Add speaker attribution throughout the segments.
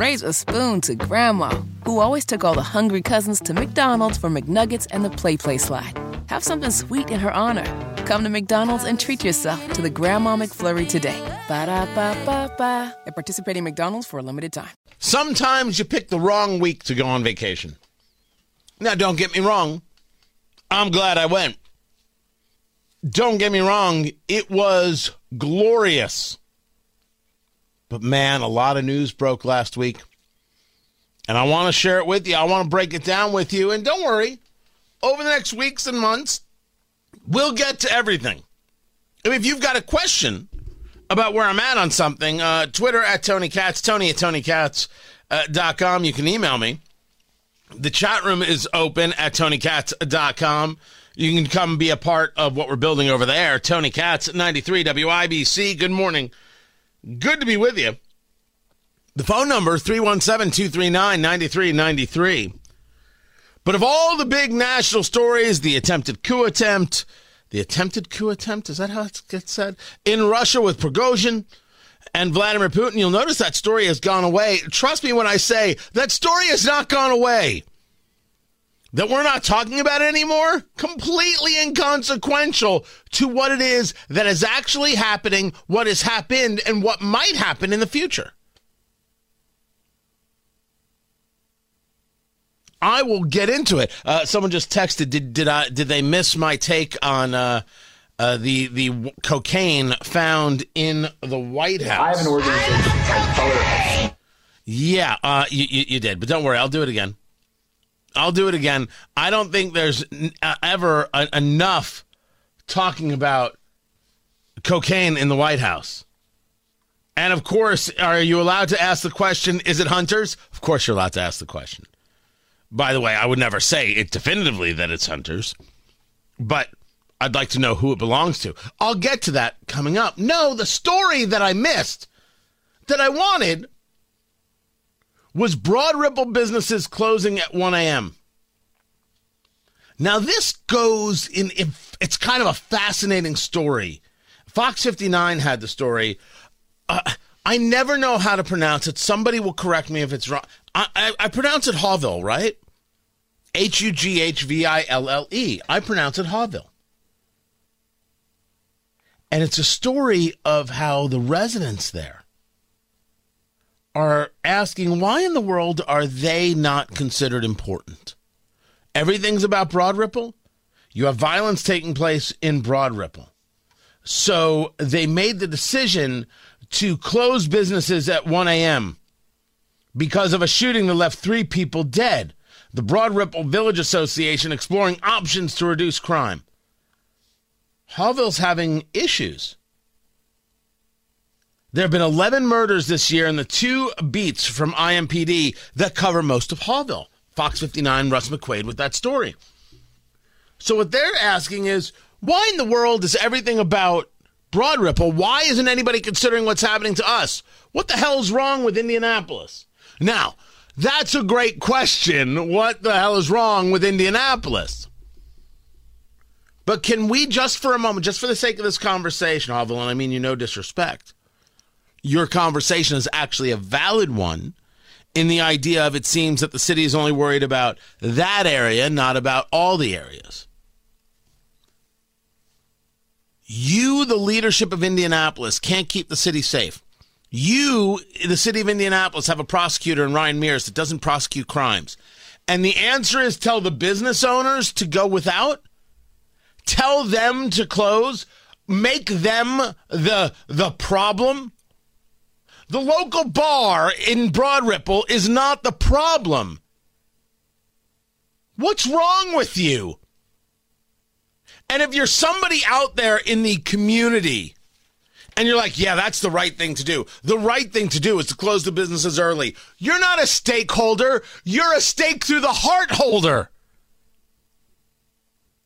Speaker 1: raise a spoon to Grandma, who always took all the hungry cousins to McDonald's for McNuggets and the PlayPlace slide. Have something sweet in her honor. Come to McDonald's and treat yourself to the Grandma McFlurry today. Ba da ba ba ba. At participating McDonald's for a limited time.
Speaker 2: Sometimes you pick the wrong week to go on vacation. Now, don't get me wrong. I'm glad I went. Don't get me wrong, it was glorious. But man, a lot of news broke last week. And I want to share it with you. I want to break it down with you. And don't worry, over the next weeks and months, we'll get to everything. If you've got a question about where I'm at on something, uh, Twitter at Tony Katz, Tony at TonyKatz.com. Uh, you can email me. The chat room is open at TonyKatz.com. You can come be a part of what we're building over there. Tony Katz, 93 WIBC. Good morning. Good to be with you. The phone number 317-239-9393. But of all the big national stories, the attempted coup attempt, the attempted coup attempt, is that how it gets said? In Russia with Prigozhin and Vladimir Putin, you'll notice that story has gone away. Trust me when I say that story has not gone away that we're not talking about anymore, completely inconsequential to what it is that is actually happening, what has happened, and what might happen in the future. I will get into it. Uh, someone just texted. Did did I did they miss my take on uh, uh, the the cocaine found in the White House?
Speaker 3: I have an organization called Color.
Speaker 2: Yeah, uh, you, you, you did, but don't worry, I'll do it again. I'll do it again. I don't think there's uh, ever a- enough talking about cocaine in the White House. And of course, are you allowed to ask the question, is it Hunter's? Of course, you're allowed to ask the question. By the way, I would never say it definitively that it's Hunter's, but I'd like to know who it belongs to. I'll get to that coming up. No, the story that I missed, that I wanted, was Broad Ripple businesses closing at 1 a.m. Now, this goes in, it's kind of a fascinating story. Fox 59 had the story. Uh, I never know how to pronounce it. Somebody will correct me if it's wrong. I, I, I pronounce it Haughville, right? H U G H V I L L E. I pronounce it Haughville. And it's a story of how the residents there are asking why in the world are they not considered important? Everything's about Broad Ripple. You have violence taking place in Broad Ripple. So they made the decision to close businesses at 1 a.m. because of a shooting that left three people dead. The Broad Ripple Village Association exploring options to reduce crime. Haughville's having issues. There have been 11 murders this year, and the two beats from IMPD that cover most of Haughville. Fox 59, Russ McQuade with that story. So, what they're asking is why in the world is everything about Broad Ripple? Why isn't anybody considering what's happening to us? What the hell's wrong with Indianapolis? Now, that's a great question. What the hell is wrong with Indianapolis? But can we just for a moment, just for the sake of this conversation, Haughville, and I mean you no disrespect, your conversation is actually a valid one in the idea of it seems that the city is only worried about that area, not about all the areas. You, the leadership of Indianapolis, can't keep the city safe. You, the city of Indianapolis, have a prosecutor in Ryan Mears that doesn't prosecute crimes. And the answer is tell the business owners to go without? Tell them to close? Make them the the problem? The local bar in Broad Ripple is not the problem. What's wrong with you? And if you're somebody out there in the community and you're like, yeah, that's the right thing to do, the right thing to do is to close the businesses early. You're not a stakeholder, you're a stake through the heart holder.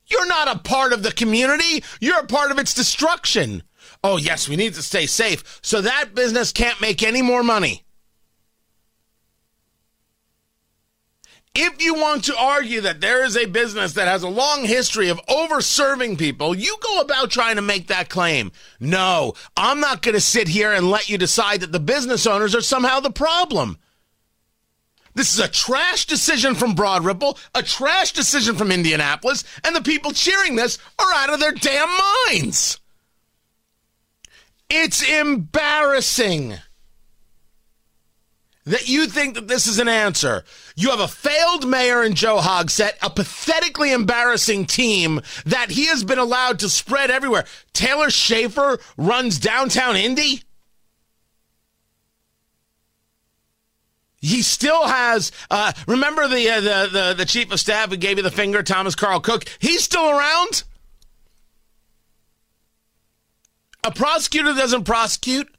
Speaker 2: You're not a part of the community, you're a part of its destruction oh, yes, we need to stay safe. So that business can't make any more money. If you want to argue that there is a business that has a long history of over serving people, you go about trying to make that claim. No, I'm not going to sit here and let you decide that the business owners are somehow the problem. This is a trash decision from Broad Ripple, a trash decision from Indianapolis, and the people cheering this are out of their damn minds. It's embarrassing that you think that this is an answer. You have a failed mayor in Joe Hogsett, a pathetically embarrassing team that he has been allowed to spread everywhere. Taylor Schaffer runs downtown Indy. He still has. Uh, remember the, uh, the the the chief of staff who gave you the finger, Thomas Carl Cook. He's still around. A prosecutor doesn't prosecute.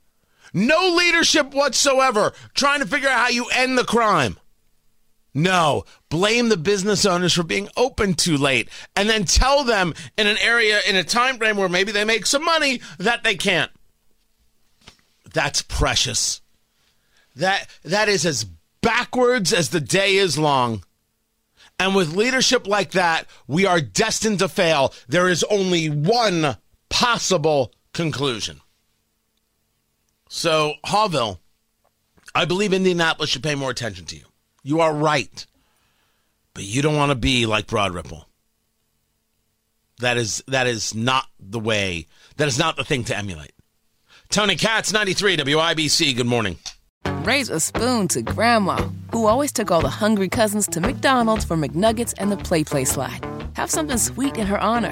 Speaker 2: No leadership whatsoever. Trying to figure out how you end the crime. No, blame the business owners for being open too late, and then tell them in an area in a time frame where maybe they make some money that they can't. That's precious. That that is as backwards as the day is long. And with leadership like that, we are destined to fail. There is only one possible conclusion. So, Haughville, I believe Indianapolis should pay more attention to you. You are right. But you don't want to be like Broad Ripple. That is that is not the way. That is not the thing to emulate. Tony Katz, 93 WIBC. Good morning.
Speaker 1: Raise a spoon to Grandma, who always took all the hungry cousins to McDonald's for McNuggets and the PlayPlace slide. Have something sweet in her honor.